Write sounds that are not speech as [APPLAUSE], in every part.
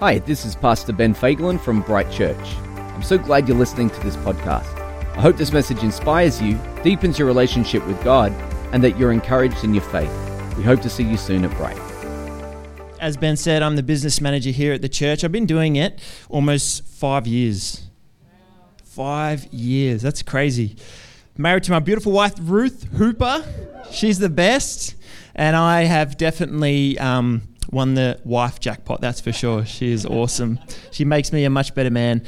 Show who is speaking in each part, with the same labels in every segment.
Speaker 1: Hi, this is Pastor Ben Fagelin from Bright Church. I'm so glad you're listening to this podcast. I hope this message inspires you, deepens your relationship with God, and that you're encouraged in your faith. We hope to see you soon at Bright.
Speaker 2: As Ben said, I'm the business manager here at the church. I've been doing it almost five years. Five years. That's crazy. Married to my beautiful wife, Ruth Hooper. She's the best. And I have definitely um, won the wife jackpot, that's for sure. She is awesome. She makes me a much better man.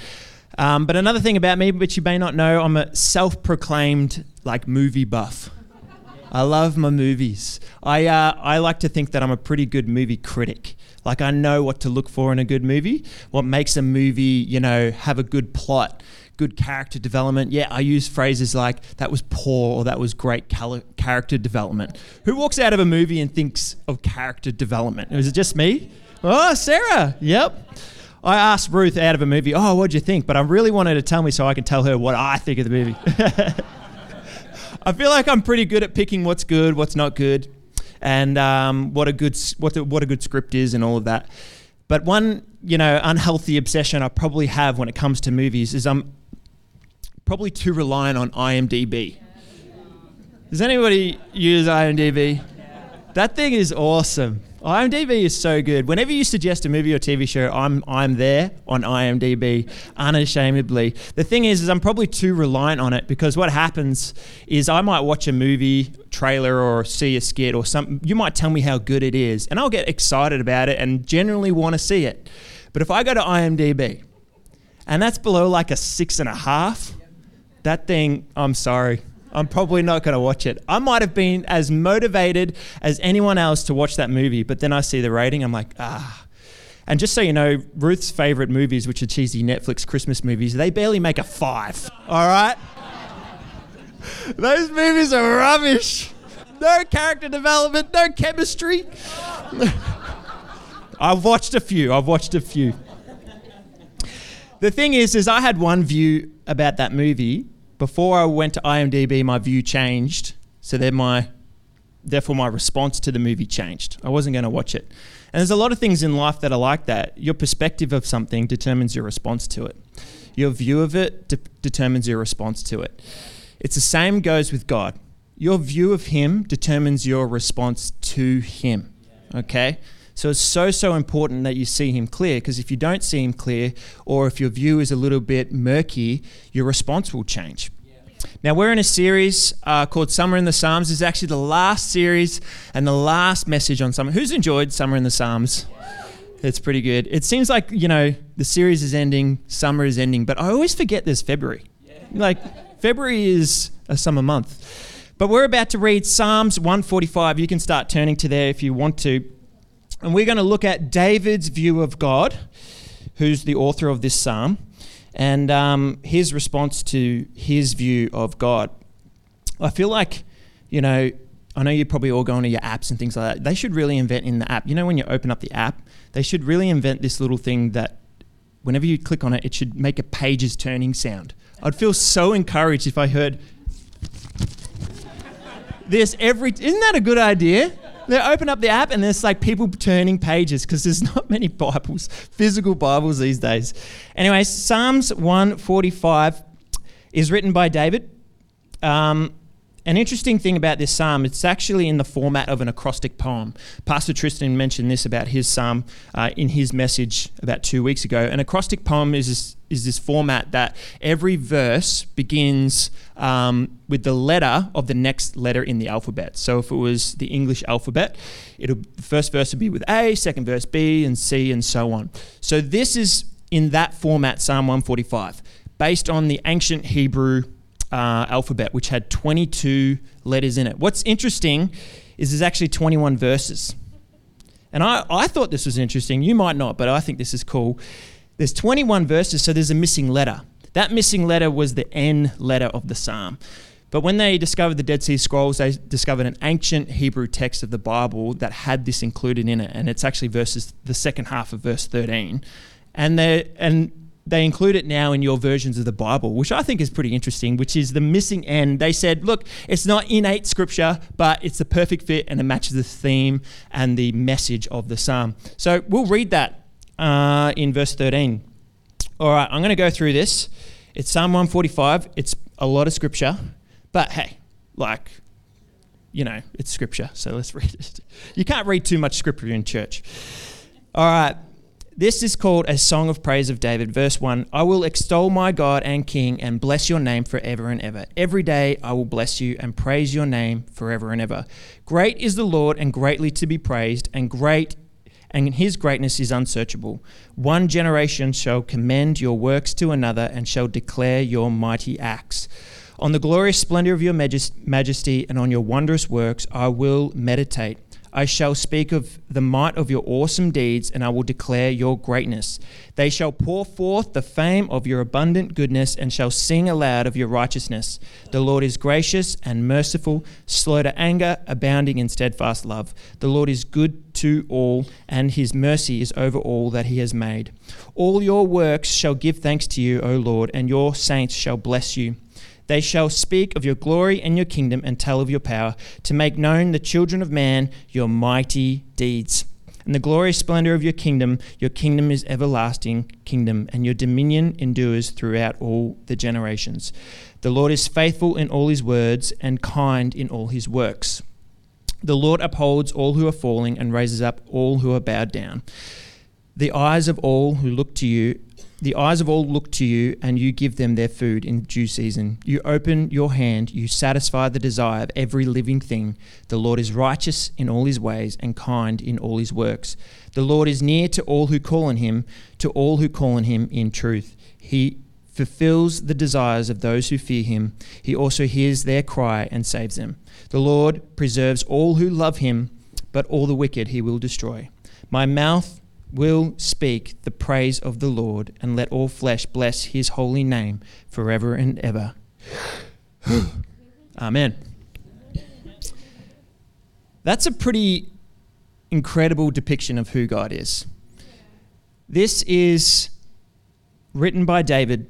Speaker 2: Um, but another thing about me, which you may not know, I'm a self proclaimed like movie buff. I love my movies. I, uh, I like to think that I'm a pretty good movie critic. Like, I know what to look for in a good movie, what makes a movie, you know, have a good plot, good character development. Yeah, I use phrases like that was poor or that was great cal- character development. Who walks out of a movie and thinks of character development? Is it just me? Oh, Sarah. Yep. I asked Ruth out of a movie, oh, what'd you think? But I really wanted to tell me so I can tell her what I think of the movie. [LAUGHS] I feel like I'm pretty good at picking what's good, what's not good, and um, what a good what what a good script is, and all of that. But one, you know, unhealthy obsession I probably have when it comes to movies is I'm probably too reliant on IMDb. Does anybody use IMDb? That thing is awesome. IMDb is so good. Whenever you suggest a movie or TV show, I'm I'm there on IMDb unashamedly. The thing is, is I'm probably too reliant on it because what happens is I might watch a movie trailer or see a skit or something. You might tell me how good it is, and I'll get excited about it and generally want to see it. But if I go to IMDb and that's below like a six and a half, that thing, I'm sorry, I'm probably not going to watch it. I might have been as motivated as anyone else to watch that movie, but then I see the rating, I'm like, ah. And just so you know, Ruth's favorite movies, which are cheesy Netflix Christmas movies, they barely make a five. All right? [LAUGHS] Those movies are rubbish. No character development, no chemistry. [LAUGHS] I've watched a few. I've watched a few. The thing is, is I had one view about that movie, before I went to IMDb, my view changed. So then my, therefore my response to the movie changed. I wasn't going to watch it. And there's a lot of things in life that are like that. Your perspective of something determines your response to it. Your view of it de- determines your response to it. It's the same goes with God. Your view of Him determines your response to Him. Okay? So it's so, so important that you see him clear because if you don't see him clear or if your view is a little bit murky, your response will change. Now, we're in a series uh, called Summer in the Psalms. This is actually the last series and the last message on summer. Who's enjoyed Summer in the Psalms? It's pretty good. It seems like, you know, the series is ending, summer is ending, but I always forget there's February. Like, February is a summer month. But we're about to read Psalms 145. You can start turning to there if you want to. And we're going to look at David's view of God, who's the author of this psalm, and um, his response to his view of God. I feel like, you know, I know you're probably all going to your apps and things like that. They should really invent in the app. You know, when you open up the app, they should really invent this little thing that whenever you click on it, it should make a pages turning sound. I'd feel so encouraged if I heard this every. Isn't that a good idea? They open up the app and there's like people turning pages because there's [LAUGHS] not many Bibles, physical Bibles these days. Anyway, Psalms 145 is written by David. Um, an interesting thing about this psalm, it's actually in the format of an acrostic poem. Pastor Tristan mentioned this about his psalm uh, in his message about two weeks ago. An acrostic poem is is this format that every verse begins um, with the letter of the next letter in the alphabet. So if it was the English alphabet, it'll, the first verse would be with A, second verse B, and C, and so on. So this is in that format, Psalm 145, based on the ancient Hebrew uh, alphabet, which had 22 letters in it. What's interesting is there's actually 21 verses. And I, I thought this was interesting. You might not, but I think this is cool. There's 21 verses, so there's a missing letter. That missing letter was the N letter of the psalm. But when they discovered the Dead Sea Scrolls, they discovered an ancient Hebrew text of the Bible that had this included in it, and it's actually verses the second half of verse 13. And they and they include it now in your versions of the Bible, which I think is pretty interesting, which is the missing N. They said, look, it's not innate scripture, but it's the perfect fit and it matches the theme and the message of the psalm. So we'll read that uh, in verse 13. All right, I'm going to go through this. It's Psalm 145. It's a lot of scripture, but hey, like, you know, it's scripture, so let's [LAUGHS] read it. You can't read too much scripture in church. All right, this is called a song of praise of David. Verse 1 I will extol my God and King and bless your name forever and ever. Every day I will bless you and praise your name forever and ever. Great is the Lord and greatly to be praised, and great and his greatness is unsearchable. One generation shall commend your works to another and shall declare your mighty acts. On the glorious splendor of your majesty and on your wondrous works I will meditate. I shall speak of the might of your awesome deeds, and I will declare your greatness. They shall pour forth the fame of your abundant goodness, and shall sing aloud of your righteousness. The Lord is gracious and merciful, slow to anger, abounding in steadfast love. The Lord is good to all, and his mercy is over all that he has made. All your works shall give thanks to you, O Lord, and your saints shall bless you. They shall speak of your glory and your kingdom and tell of your power, to make known the children of man your mighty deeds. And the glorious splendor of your kingdom, your kingdom is everlasting kingdom, and your dominion endures throughout all the generations. The Lord is faithful in all his words and kind in all his works. The Lord upholds all who are falling and raises up all who are bowed down. The eyes of all who look to you the eyes of all look to you, and you give them their food in due season. You open your hand, you satisfy the desire of every living thing. The Lord is righteous in all his ways and kind in all his works. The Lord is near to all who call on him, to all who call on him in truth. He fulfills the desires of those who fear him. He also hears their cry and saves them. The Lord preserves all who love him, but all the wicked he will destroy. My mouth will speak the praise of the Lord, and let all flesh bless his holy name forever and ever. [GASPS] Amen. That's a pretty incredible depiction of who God is. This is written by David,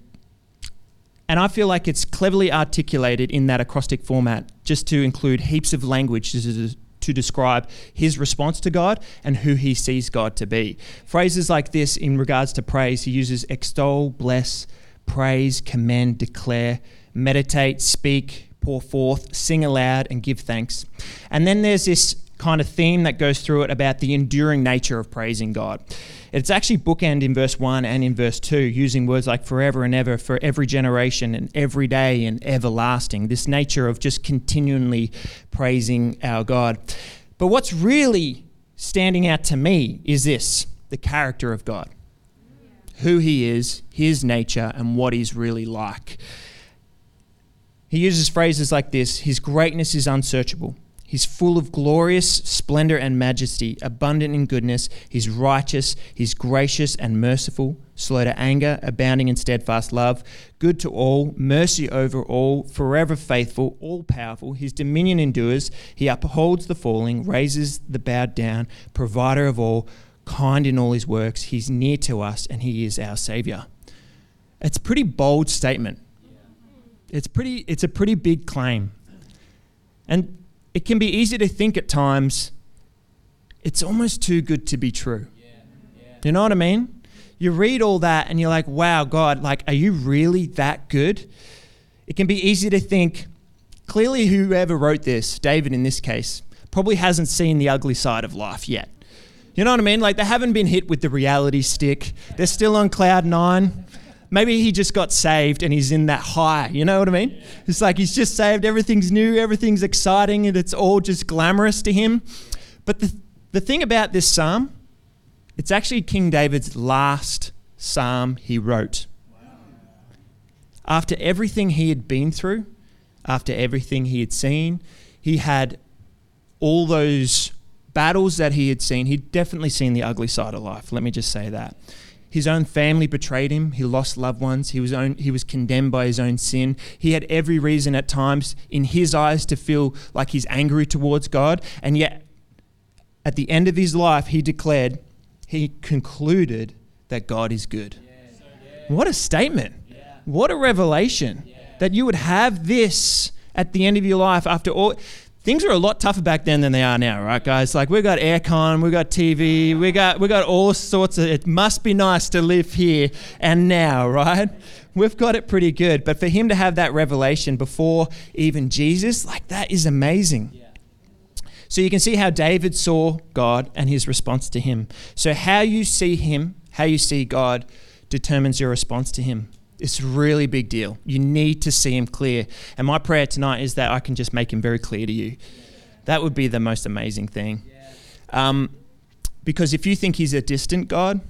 Speaker 2: and I feel like it's cleverly articulated in that acrostic format, just to include heaps of language to describe his response to God and who he sees God to be. Phrases like this in regards to praise, he uses extol, bless, praise, commend, declare, meditate, speak, pour forth, sing aloud, and give thanks. And then there's this kind of theme that goes through it about the enduring nature of praising God. It's actually bookend in verse 1 and in verse 2, using words like forever and ever, for every generation and every day and everlasting. This nature of just continually praising our God. But what's really standing out to me is this the character of God, who He is, His nature, and what He's really like. He uses phrases like this His greatness is unsearchable. He's full of glorious splendor and majesty, abundant in goodness. He's righteous, he's gracious and merciful, slow to anger, abounding in steadfast love, good to all, mercy over all, forever faithful, all powerful. His dominion endures. He upholds the falling, raises the bowed down, provider of all, kind in all his works. He's near to us and he is our savior. It's a pretty bold statement. It's pretty it's a pretty big claim. And it can be easy to think at times it's almost too good to be true. Yeah, yeah. You know what I mean? You read all that and you're like, wow, God, like, are you really that good? It can be easy to think, clearly, whoever wrote this, David in this case, probably hasn't seen the ugly side of life yet. You know what I mean? Like, they haven't been hit with the reality stick, they're still on cloud nine. Maybe he just got saved and he's in that high. You know what I mean? It's like he's just saved, everything's new, everything's exciting, and it's all just glamorous to him. But the, the thing about this psalm, it's actually King David's last psalm he wrote. After everything he had been through, after everything he had seen, he had all those battles that he had seen. He'd definitely seen the ugly side of life. Let me just say that. His own family betrayed him. He lost loved ones. He was, own, he was condemned by his own sin. He had every reason at times in his eyes to feel like he's angry towards God. And yet, at the end of his life, he declared, he concluded that God is good. What a statement. What a revelation that you would have this at the end of your life after all. Things were a lot tougher back then than they are now, right, guys? Like we've got aircon, we've got TV, we got we got all sorts of. It must be nice to live here and now, right? We've got it pretty good. But for him to have that revelation before even Jesus, like that is amazing. So you can see how David saw God and his response to him. So how you see him, how you see God, determines your response to him. It's a really big deal. You need to see him clear. And my prayer tonight is that I can just make him very clear to you. That would be the most amazing thing. Um, because if you think he's a distant God,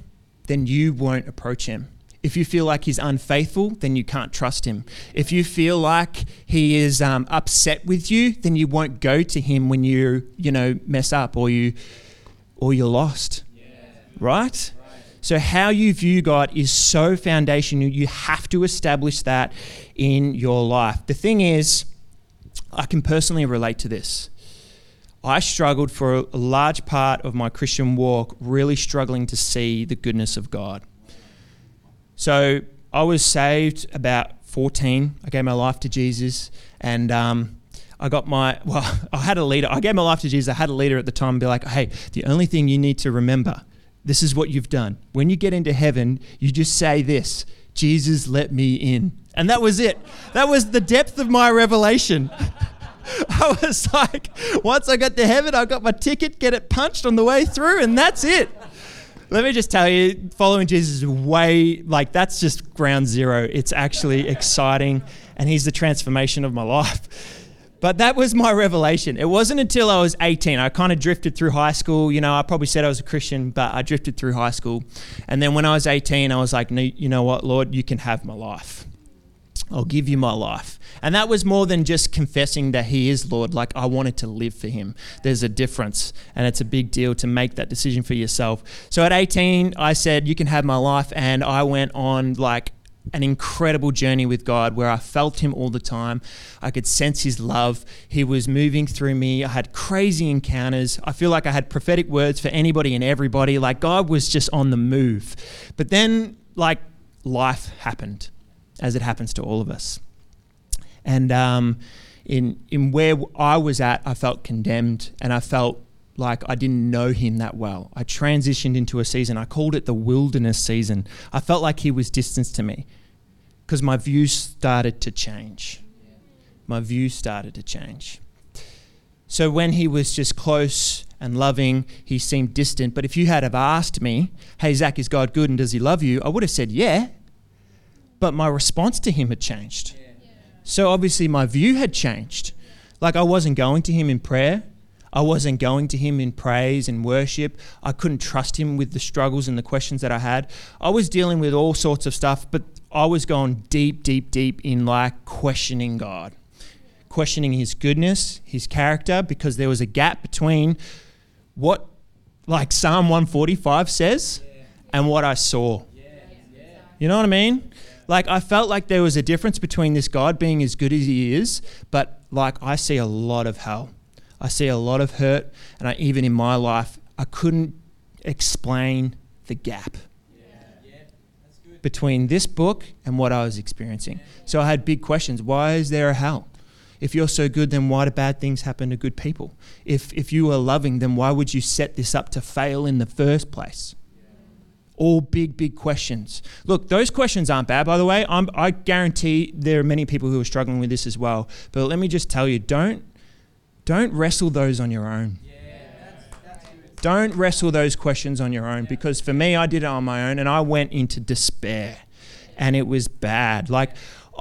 Speaker 2: then you won't approach him. If you feel like he's unfaithful, then you can't trust him. If you feel like he is um, upset with you, then you won't go to him when you, you know, mess up or you, or you're lost. Yeah. Right? So, how you view God is so foundational. You have to establish that in your life. The thing is, I can personally relate to this. I struggled for a large part of my Christian walk, really struggling to see the goodness of God. So I was saved about 14. I gave my life to Jesus, and um, I got my [LAUGHS] well. I had a leader. I gave my life to Jesus. I had a leader at the time be like, "Hey, the only thing you need to remember, this is what you've done. When you get into heaven, you just say this: Jesus, let me in." And that was it. That was the depth of my revelation. [LAUGHS] I was like, once I got to heaven, I got my ticket, get it punched on the way through, and that's it let me just tell you, following Jesus is way like that's just ground zero. It's actually exciting, and He's the transformation of my life. But that was my revelation. It wasn't until I was 18. I kind of drifted through high school. You know, I probably said I was a Christian, but I drifted through high school. And then when I was 18, I was like, no, you know what, Lord, you can have my life. I'll give you my life. And that was more than just confessing that He is Lord. Like, I wanted to live for Him. There's a difference, and it's a big deal to make that decision for yourself. So at 18, I said, You can have my life. And I went on like an incredible journey with God where I felt Him all the time. I could sense His love. He was moving through me. I had crazy encounters. I feel like I had prophetic words for anybody and everybody. Like, God was just on the move. But then, like, life happened as it happens to all of us. And um, in, in where I was at, I felt condemned and I felt like I didn't know him that well. I transitioned into a season, I called it the wilderness season. I felt like he was distant to me because my view started to change. My view started to change. So when he was just close and loving, he seemed distant. But if you had have asked me, hey, Zach, is God good and does he love you? I would have said, yeah but my response to him had changed. So obviously my view had changed. Like I wasn't going to him in prayer. I wasn't going to him in praise and worship. I couldn't trust him with the struggles and the questions that I had. I was dealing with all sorts of stuff, but I was going deep, deep, deep in like questioning God, questioning his goodness, his character, because there was a gap between what like Psalm 145 says and what I saw. You know what I mean? Like, I felt like there was a difference between this God being as good as he is, but like, I see a lot of hell. I see a lot of hurt. And I, even in my life, I couldn't explain the gap between this book and what I was experiencing. So I had big questions. Why is there a hell? If you're so good, then why do bad things happen to good people? If, if you are loving, then why would you set this up to fail in the first place? all big, big questions. Look, those questions aren't bad, by the way. I'm, I guarantee there are many people who are struggling with this as well. But let me just tell you, don't don't wrestle those on your own. don't wrestle those questions on your own because for me, I did it on my own and I went into despair, and it was bad. Like.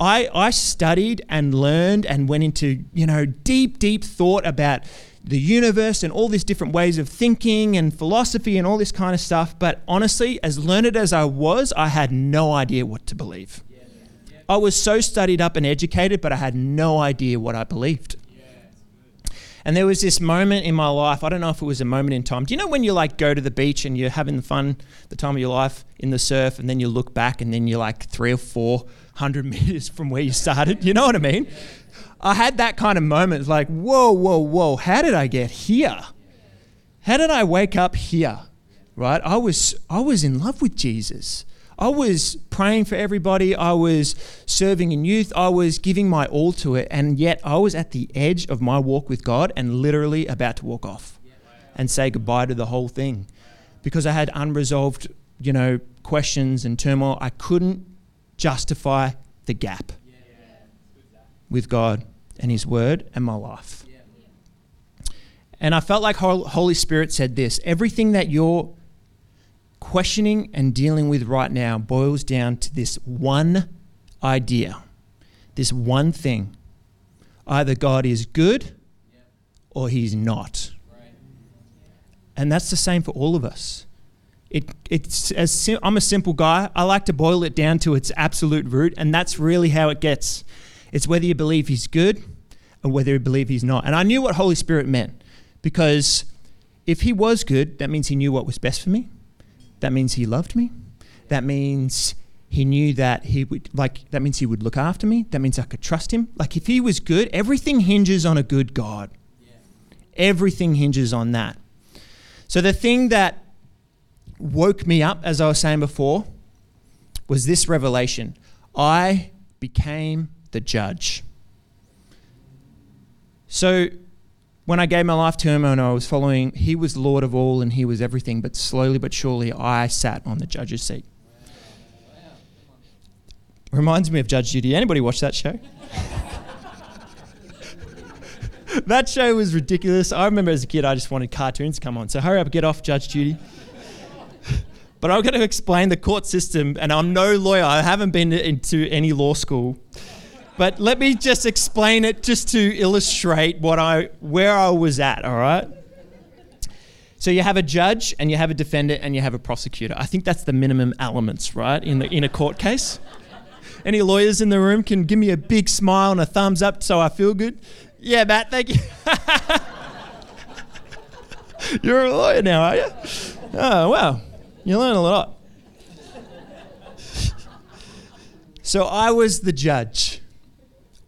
Speaker 2: I, I studied and learned and went into, you know, deep, deep thought about the universe and all these different ways of thinking and philosophy and all this kind of stuff. But honestly, as learned as I was, I had no idea what to believe. I was so studied up and educated, but I had no idea what I believed. And there was this moment in my life, I don't know if it was a moment in time. Do you know when you like go to the beach and you're having the fun, the time of your life in the surf, and then you look back and then you're like three or four hundred [LAUGHS] meters from where you started? You know what I mean? I had that kind of moment. Like, whoa, whoa, whoa, how did I get here? How did I wake up here? Right? I was I was in love with Jesus. I was praying for everybody. I was serving in youth. I was giving my all to it. And yet I was at the edge of my walk with God and literally about to walk off and say goodbye to the whole thing because I had unresolved, you know, questions and turmoil. I couldn't justify the gap with God and His Word and my life. And I felt like Holy Spirit said this everything that you're questioning and dealing with right now boils down to this one idea, this one thing. Either God is good or He's not. And that's the same for all of us. It, it's as sim- I'm a simple guy. I like to boil it down to its absolute root, and that's really how it gets. It's whether you believe He's good or whether you believe He's not. And I knew what Holy Spirit meant because if He was good, that means He knew what was best for me. That means He loved me. That means He knew that He would, like, that means He would look after me. That means I could trust Him. Like, if He was good, everything hinges on a good God. Everything hinges on that. So the thing that woke me up, as I was saying before, was this revelation I became the judge. So, when I gave my life to Him and I was following, He was Lord of all and He was everything, but slowly but surely I sat on the judge's seat. Reminds me of Judge Judy. Anybody watch that show? [LAUGHS] that show was ridiculous. I remember as a kid, I just wanted cartoons to come on. So hurry up, get off Judge Judy. [LAUGHS] But I'm going to explain the court system, and I'm no lawyer. I haven't been into any law school. But let me just explain it just to illustrate what I where I was at, all right? So you have a judge and you have a defendant and you have a prosecutor. I think that's the minimum elements, right, in the in a court case. Any lawyers in the room can give me a big smile and a thumbs up so I feel good? Yeah, Matt, thank you. [LAUGHS] You're a lawyer now, are you? Oh, wow. You learn a lot. [LAUGHS] so I was the judge.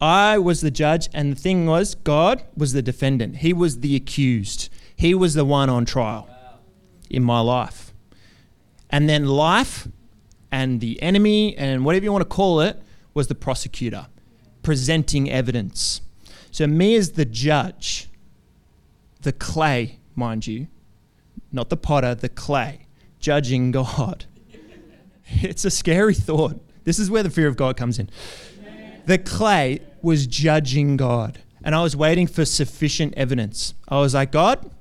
Speaker 2: I was the judge, and the thing was, God was the defendant. He was the accused. He was the one on trial in my life. And then life and the enemy, and whatever you want to call it, was the prosecutor, presenting evidence. So, me as the judge, the clay, mind you, not the potter, the clay, judging [LAUGHS] God. It's a scary thought. This is where the fear of God comes in. The clay was judging God, and I was waiting for sufficient evidence. I was like, God,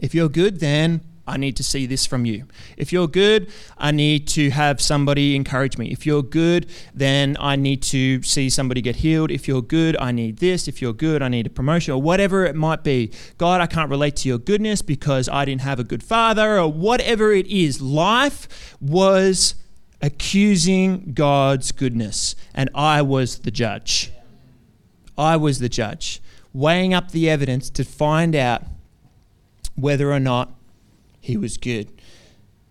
Speaker 2: if you're good, then I need to see this from you. If you're good, I need to have somebody encourage me. If you're good, then I need to see somebody get healed. If you're good, I need this. If you're good, I need a promotion or whatever it might be. God, I can't relate to your goodness because I didn't have a good father or whatever it is. Life was accusing God's goodness, and I was the judge. I was the judge, weighing up the evidence to find out whether or not he was good.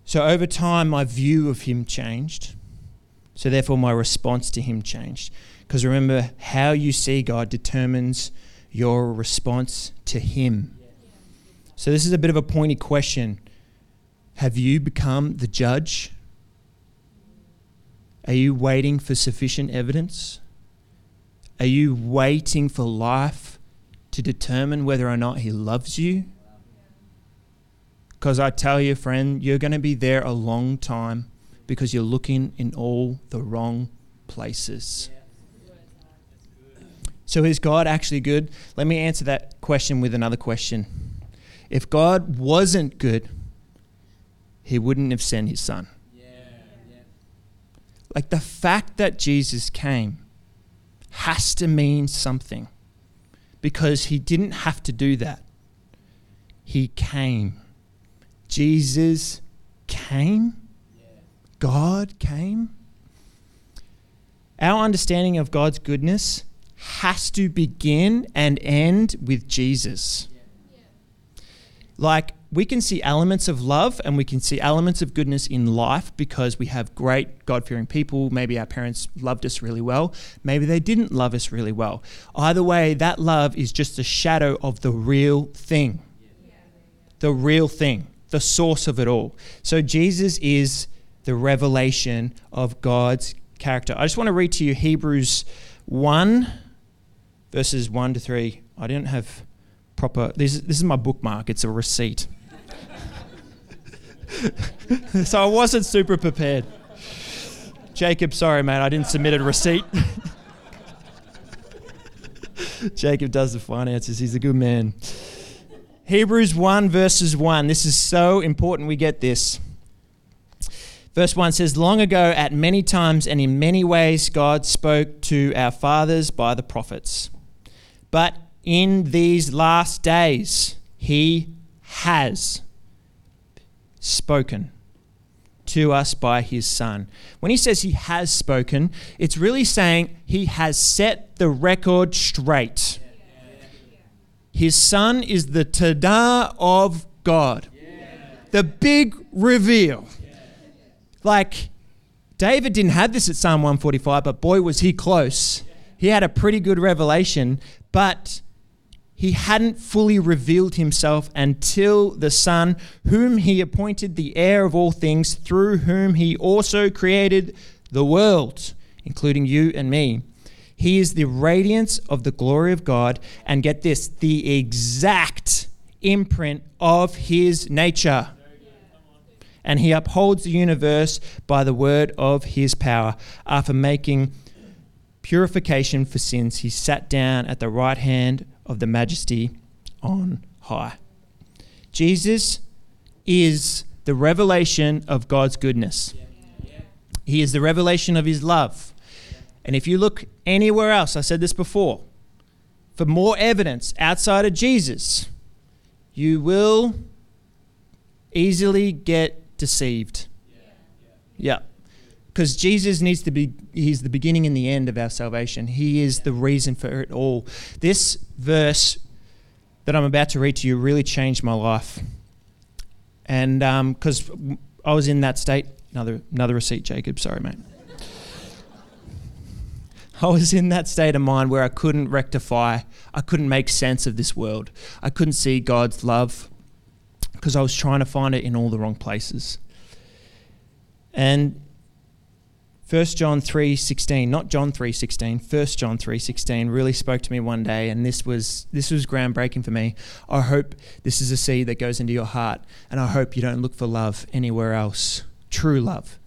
Speaker 2: So over time, my view of him changed. So therefore, my response to him changed. Because remember, how you see God determines your response to him. So this is a bit of a pointy question. Have you become the judge? Are you waiting for sufficient evidence? Are you waiting for life to determine whether or not he loves you? Because I tell you, friend, you're going to be there a long time because you're looking in all the wrong places. So, is God actually good? Let me answer that question with another question. If God wasn't good, he wouldn't have sent his son. Like the fact that Jesus came has to mean something because he didn't have to do that. He came. Jesus came, God came. Our understanding of God's goodness has to begin and end with Jesus. Like, we can see elements of love and we can see elements of goodness in life because we have great God fearing people. Maybe our parents loved us really well. Maybe they didn't love us really well. Either way, that love is just a shadow of the real thing. The real thing the source of it all. So Jesus is the revelation of God's character. I just want to read to you Hebrews 1, verses 1 to 3. I didn't have proper, this, this is my bookmark, it's a receipt. So I wasn't super prepared. Jacob, sorry, man, I didn't submit a receipt. Jacob does the finances, he's a good man. Hebrews 1, verses 1. This is so important we get this. Verse 1 says, Long ago, at many times and in many ways, God spoke to our fathers by the prophets. But in these last days, He has spoken to us by his Son. When he says he has spoken, it's really saying he has set the record straight. His Son is the tada of God, the big reveal. Like, David didn't have this at Psalm 145, but boy, was he close. He had a pretty good revelation, but he hadn't fully revealed himself until the Son, whom he appointed the heir of all things, through whom he also created the world, including you and me. He is the radiance of the glory of God, and get this, the exact imprint of his nature. And he upholds the universe by the word of his power. After making purification for sins, he sat down at the right hand of the majesty on high. Jesus is the revelation of God's goodness. He is the revelation of his love. And if you look anywhere else, I said this before, for more evidence outside of Jesus, you will easily get deceived. Yeah. Because Jesus needs to be, he's the beginning and the end of our salvation. He is the reason for it all. This verse that I'm about to read to you really changed my life. And because um, I was in that state, another, another receipt, Jacob, sorry, mate. I was in that state of mind where I couldn't rectify, I couldn't make sense of this world. I couldn't see God's love because I was trying to find it in all the wrong places. And 1 John 3:16, not John 3:16, 1 John 3:16 really spoke to me one day and this was this was groundbreaking for me. I hope this is a seed that goes into your heart and I hope you don't look for love anywhere else. True love.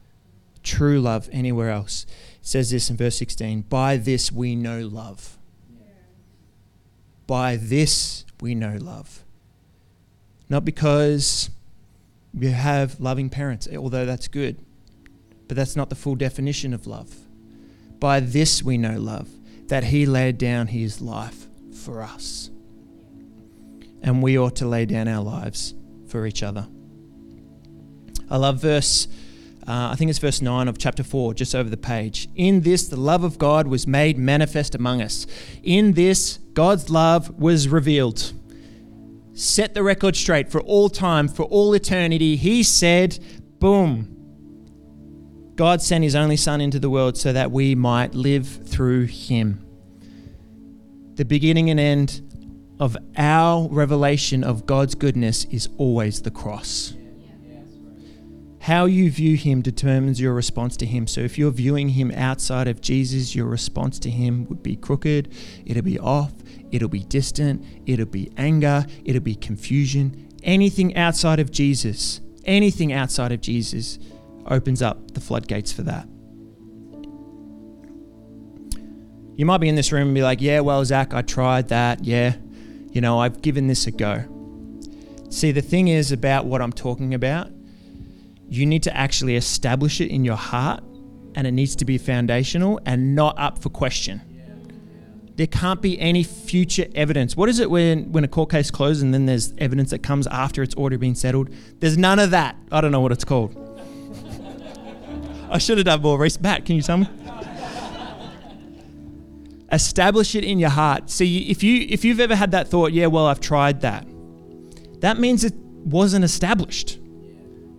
Speaker 2: True love anywhere else. It says this in verse 16, by this we know love. By this we know love. Not because you have loving parents, although that's good but that's not the full definition of love. By this we know love, that he laid down his life for us. And we ought to lay down our lives for each other. I love verse, uh, I think it's verse 9 of chapter 4, just over the page. In this, the love of God was made manifest among us. In this, God's love was revealed. Set the record straight for all time, for all eternity. He said, boom, God sent his only Son into the world so that we might live through him. The beginning and end of our revelation of God's goodness is always the cross. How you view him determines your response to him. So if you're viewing him outside of Jesus, your response to him would be crooked, it'll be off, it'll be distant, it'll be anger, it'll be confusion. Anything outside of Jesus, anything outside of Jesus opens up the floodgates for that. You might be in this room and be like, yeah, well, Zach, I tried that. Yeah, you know, I've given this a go. See, the thing is about what I'm talking about, you need to actually establish it in your heart and it needs to be foundational and not up for question. There can't be any future evidence. What is it when, when a court case closes and then there's evidence that comes after it's already been settled? There's none of that. I don't know what it's called. I should have done more research. Matt, can you tell me? Establish it in your heart. See, if you if you've ever had that thought, yeah, well, I've tried that. That means it wasn't established.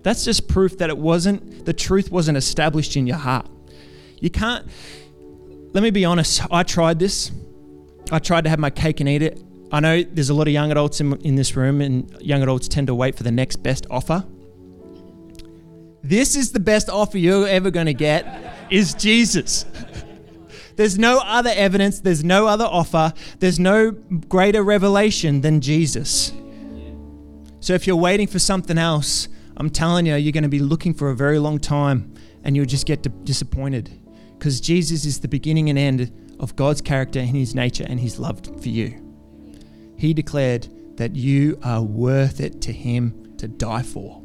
Speaker 2: That's just proof that it wasn't the truth wasn't established in your heart. You can't let me be honest, I tried this. I tried to have my cake and eat it. I know there's a lot of young adults in, in this room, and young adults tend to wait for the next best offer. This is the best offer you're ever going to get is Jesus. There's no other evidence, there's no other offer, there's no greater revelation than Jesus. So if you're waiting for something else, I'm telling you, you're going to be looking for a very long time and you'll just get disappointed because Jesus is the beginning and end of God's character and his nature and his love for you. He declared that you are worth it to him to die for.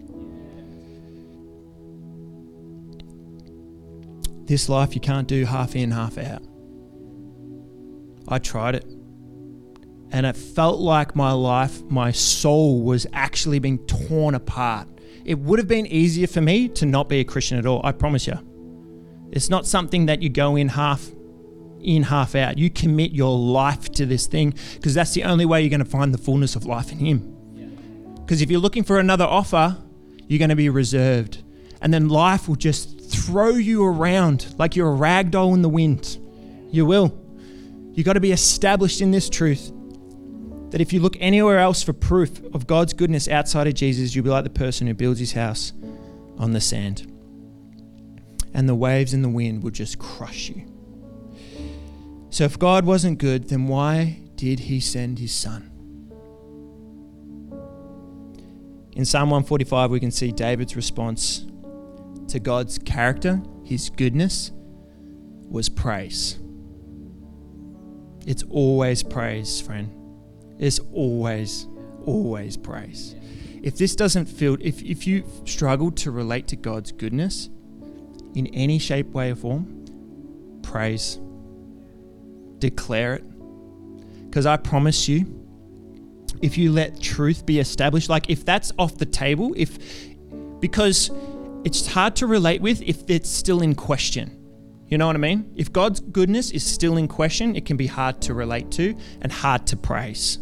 Speaker 2: This life you can't do half in, half out. I tried it. And it felt like my life, my soul was actually being torn apart. It would have been easier for me to not be a Christian at all, I promise you. It's not something that you go in half in, half out. You commit your life to this thing because that's the only way you're going to find the fullness of life in Him. Because if you're looking for another offer, you're going to be reserved. And then life will just throw you around like you're a rag doll in the wind. You will. You've got to be established in this truth that if you look anywhere else for proof of God's goodness outside of Jesus, you'll be like the person who builds his house on the sand. And the waves and the wind will just crush you. So if God wasn't good, then why did he send his son? In Psalm 145, we can see David's response to God's character, his goodness, was praise. It's always praise, friend. It's always, always praise. If this doesn't feel, if, if you struggle to relate to God's goodness in any shape, way, or form, praise. Declare it. Because I promise you, if you let truth be established, like if that's off the table, if because it's hard to relate with if it's still in question. You know what I mean? If God's goodness is still in question, it can be hard to relate to and hard to praise.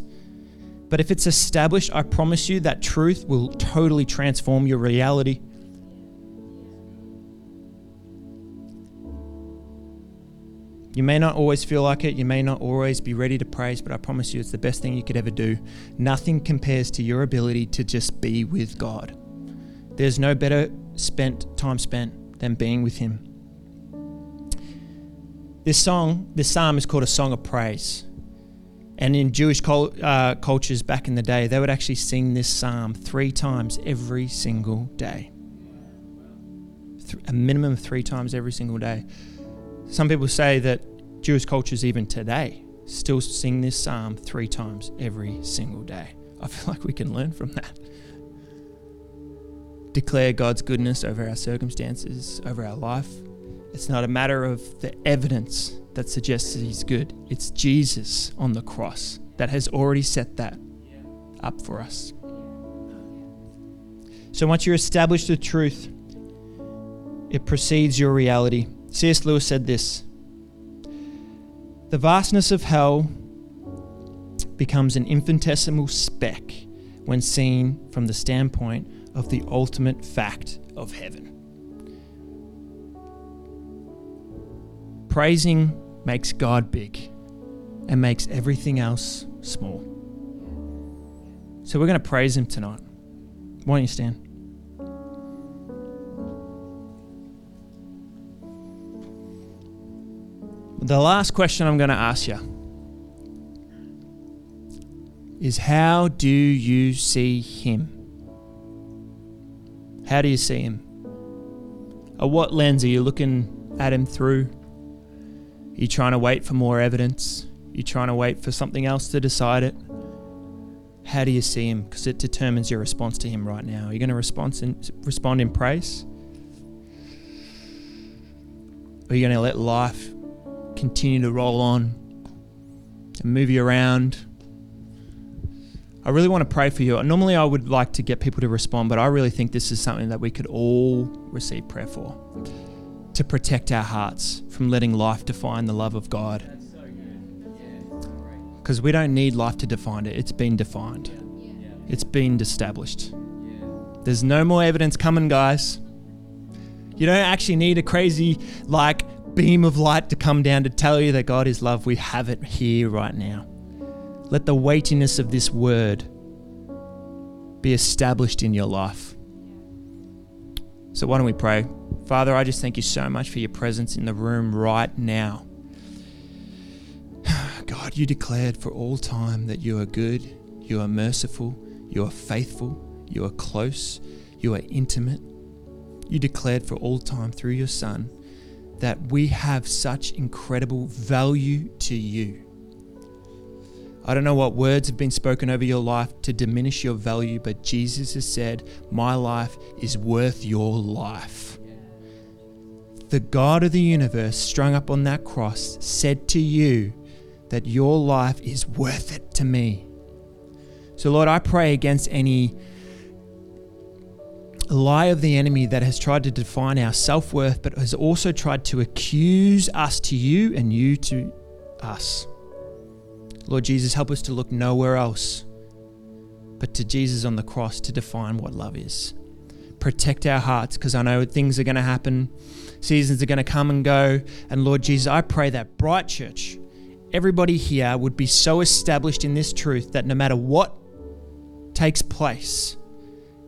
Speaker 2: But if it's established, I promise you that truth will totally transform your reality. You may not always feel like it, you may not always be ready to praise, but I promise you it's the best thing you could ever do. Nothing compares to your ability to just be with God. There's no better spent time spent than being with Him. This song, this psalm is called a song of praise. And in Jewish uh, cultures back in the day, they would actually sing this psalm three times every single day. A minimum of three times every single day. Some people say that Jewish cultures, even today, still sing this psalm three times every single day. I feel like we can learn from that declare God's goodness over our circumstances, over our life. It's not a matter of the evidence that suggests that He's good, it's Jesus on the cross that has already set that up for us. So once you establish the truth, it precedes your reality. C.S. Lewis said this The vastness of hell becomes an infinitesimal speck when seen from the standpoint of the ultimate fact of heaven. Praising makes God big and makes everything else small. So we're going to praise Him tonight. Why don't you stand? The last question I'm going to ask you is how do you see Him? How do you see him? Or what lens are you looking at him through? Are you trying to wait for more evidence? Are you trying to wait for something else to decide it? How do you see him? Because it determines your response to him right now. Are you going to respond in, respond in praise? Or are you going to let life continue to roll on and move you around I really want to pray for you. Normally, I would like to get people to respond, but I really think this is something that we could all receive prayer for to protect our hearts from letting life define the love of God. Because we don't need life to define it, it's been defined, it's been established. There's no more evidence coming, guys. You don't actually need a crazy, like, beam of light to come down to tell you that God is love. We have it here right now. Let the weightiness of this word be established in your life. So, why don't we pray? Father, I just thank you so much for your presence in the room right now. [SIGHS] God, you declared for all time that you are good, you are merciful, you are faithful, you are close, you are intimate. You declared for all time through your Son that we have such incredible value to you. I don't know what words have been spoken over your life to diminish your value, but Jesus has said, My life is worth your life. The God of the universe, strung up on that cross, said to you that your life is worth it to me. So, Lord, I pray against any lie of the enemy that has tried to define our self worth, but has also tried to accuse us to you and you to us. Lord Jesus, help us to look nowhere else but to Jesus on the cross to define what love is. Protect our hearts because I know things are going to happen, seasons are going to come and go. And Lord Jesus, I pray that Bright Church, everybody here would be so established in this truth that no matter what takes place,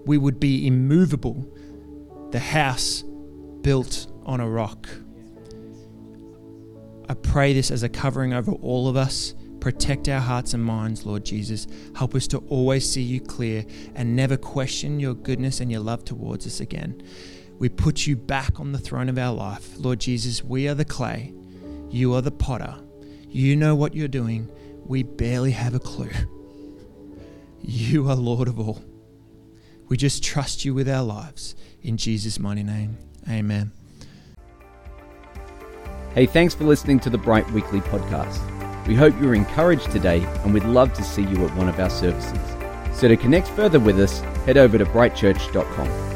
Speaker 2: we would be immovable, the house built on a rock. I pray this as a covering over all of us. Protect our hearts and minds, Lord Jesus. Help us to always see you clear and never question your goodness and your love towards us again. We put you back on the throne of our life. Lord Jesus, we are the clay. You are the potter. You know what you're doing. We barely have a clue. You are Lord of all. We just trust you with our lives. In Jesus' mighty name, amen.
Speaker 1: Hey, thanks for listening to the Bright Weekly podcast. We hope you were encouraged today and we'd love to see you at one of our services. So to connect further with us, head over to brightchurch.com.